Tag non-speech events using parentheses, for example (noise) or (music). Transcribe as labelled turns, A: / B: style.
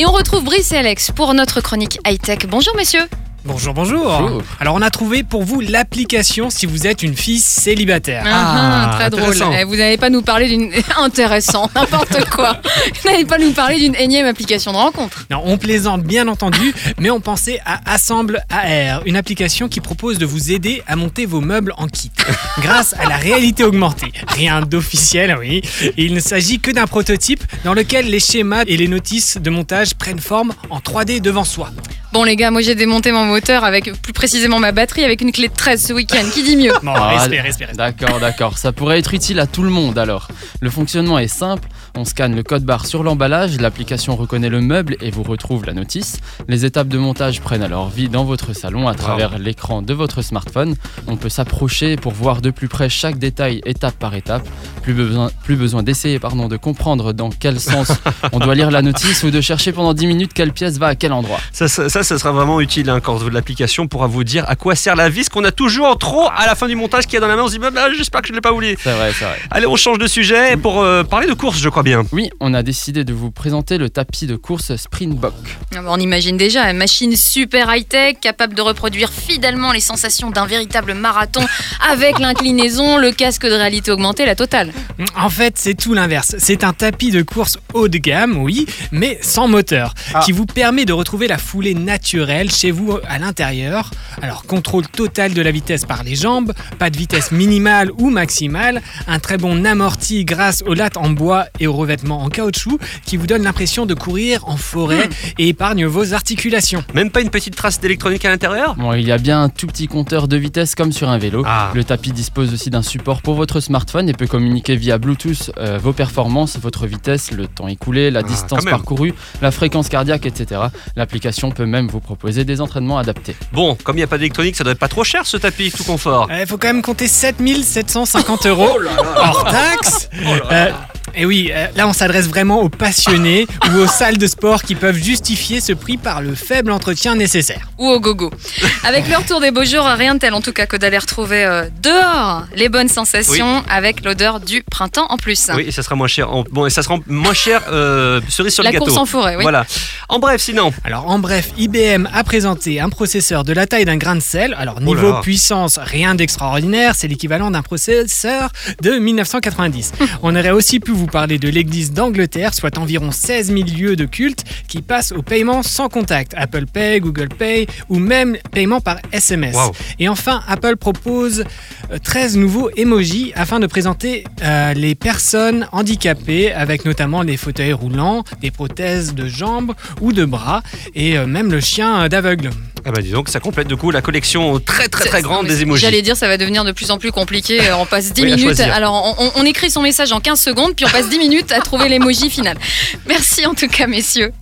A: Et on retrouve Brice et Alex pour notre chronique high-tech. Bonjour messieurs.
B: Bonjour, bonjour,
C: Bonjour.
B: Alors on a trouvé pour vous l'application si vous êtes une fille célibataire.
A: Ah, très drôle. Eh, Vous n'allez pas nous parler d'une... (laughs) Intéressant, (laughs) n'importe quoi. Vous n'allez pas nous parler d'une énième application de rencontre.
B: Non, on plaisante bien entendu, mais on pensait à Assemble AR, une application qui propose de vous aider à monter vos meubles en kit grâce à la réalité augmentée. Rien d'officiel, oui. Et il ne s'agit que d'un prototype dans lequel les schémas et les notices de montage prennent forme en 3D devant soi.
A: Bon les gars, moi j'ai démonté mon moteur avec plus précisément ma batterie avec une clé de 13 ce week-end. Qui dit mieux
B: Bon,
C: Ah,
B: respect, respect, respect.
C: D'accord, d'accord. Ça pourrait être utile à tout le monde alors. Le fonctionnement est simple. On scanne le code barre sur l'emballage, l'application reconnaît le meuble et vous retrouve la notice. Les étapes de montage prennent alors vie dans votre salon à travers l'écran de votre smartphone. On peut s'approcher pour voir de plus près chaque détail étape par étape. Plus besoin, plus besoin d'essayer pardon, de comprendre dans quel sens (laughs) on doit lire la notice ou de chercher pendant 10 minutes quelle pièce va à quel endroit.
D: Ça, ça, ça, ça sera vraiment utile hein, quand l'application pourra vous dire à quoi sert la vis qu'on a toujours trop à la fin du montage qu'il y a dans la main. On se dit, bah, bah, j'espère que je ne l'ai pas oublié.
C: C'est vrai, c'est vrai.
D: Allez, on change de sujet pour euh, parler de course, je crois bien.
C: Oui, on a décidé de vous présenter le tapis de course Springbok.
A: Ah bah, On imagine déjà une machine super high-tech, capable de reproduire fidèlement les sensations d'un véritable marathon (laughs) avec l'inclinaison, le casque de réalité augmentée, la totale.
B: En fait, c'est tout l'inverse. C'est un tapis de course haut de gamme, oui, mais sans moteur,
D: Ah.
B: qui vous permet de retrouver la foulée naturelle chez vous à l'intérieur. Alors, contrôle total de la vitesse par les jambes, pas de vitesse minimale ou maximale, un très bon amorti grâce aux lattes en bois et aux revêtements en caoutchouc qui vous donne l'impression de courir en forêt et épargne vos articulations.
D: Même pas une petite trace d'électronique à l'intérieur?
C: Bon, il y a bien un tout petit compteur de vitesse comme sur un vélo.
D: Ah.
C: Le tapis dispose aussi d'un support pour votre smartphone et peut communiquer via Bluetooth euh, vos performances, votre vitesse, le temps écoulé, la
D: Ah,
C: distance parcourue, la fréquence cardiaque, etc. L'application peut même vous proposer des entraînements adaptés.
D: Bon, comme il n'y a pas d'électronique, ça doit être pas trop cher ce tapis, tout confort.
B: Il faut quand même compter 7750 euros hors taxe. Euh, et oui, euh, là on s'adresse vraiment aux passionnés (laughs) ou aux salles de sport qui peuvent justifier ce prix par le faible entretien nécessaire.
A: Ou au gogo. Avec le retour des beaux jours, rien de tel en tout cas que d'aller retrouver euh, dehors les bonnes sensations avec l'odeur du printemps en plus.
D: Oui, et ça sera moins cher. En- Bon, et ça sera moins cher euh, cerise sur
A: La
D: le gâteau.
A: course en forêt, oui.
D: Voilà. En bref, sinon,
B: Alors en bref, IBM a présenté un processeur de la taille d'un grain de sel. Alors
D: Oh
B: niveau puissance, rien d'extraordinaire, c'est l'équivalent d'un processeur de 1990. (laughs) On aurait aussi pu vous parler de l'église d'Angleterre, soit environ 16 000 lieux de culte qui passent au paiement sans contact, Apple Pay, Google Pay ou même paiement par SMS. Et enfin, Apple propose euh, 13 nouveaux emojis afin de présenter euh, les personnes handicapées avec notamment les fauteuils roulants, des prothèses de jambes ou de bras et euh, même le chien euh, d'aveugle.
D: Ah bah dis donc, ça complète du coup la collection très très très grande des emojis.
A: J'allais dire, ça va devenir de plus en plus compliqué. Euh, On passe 10
D: Oui, à
A: minutes. Alors, on, on écrit son message en 15 secondes, puis on passe 10 minutes à trouver l'emoji final. Merci en tout cas, messieurs.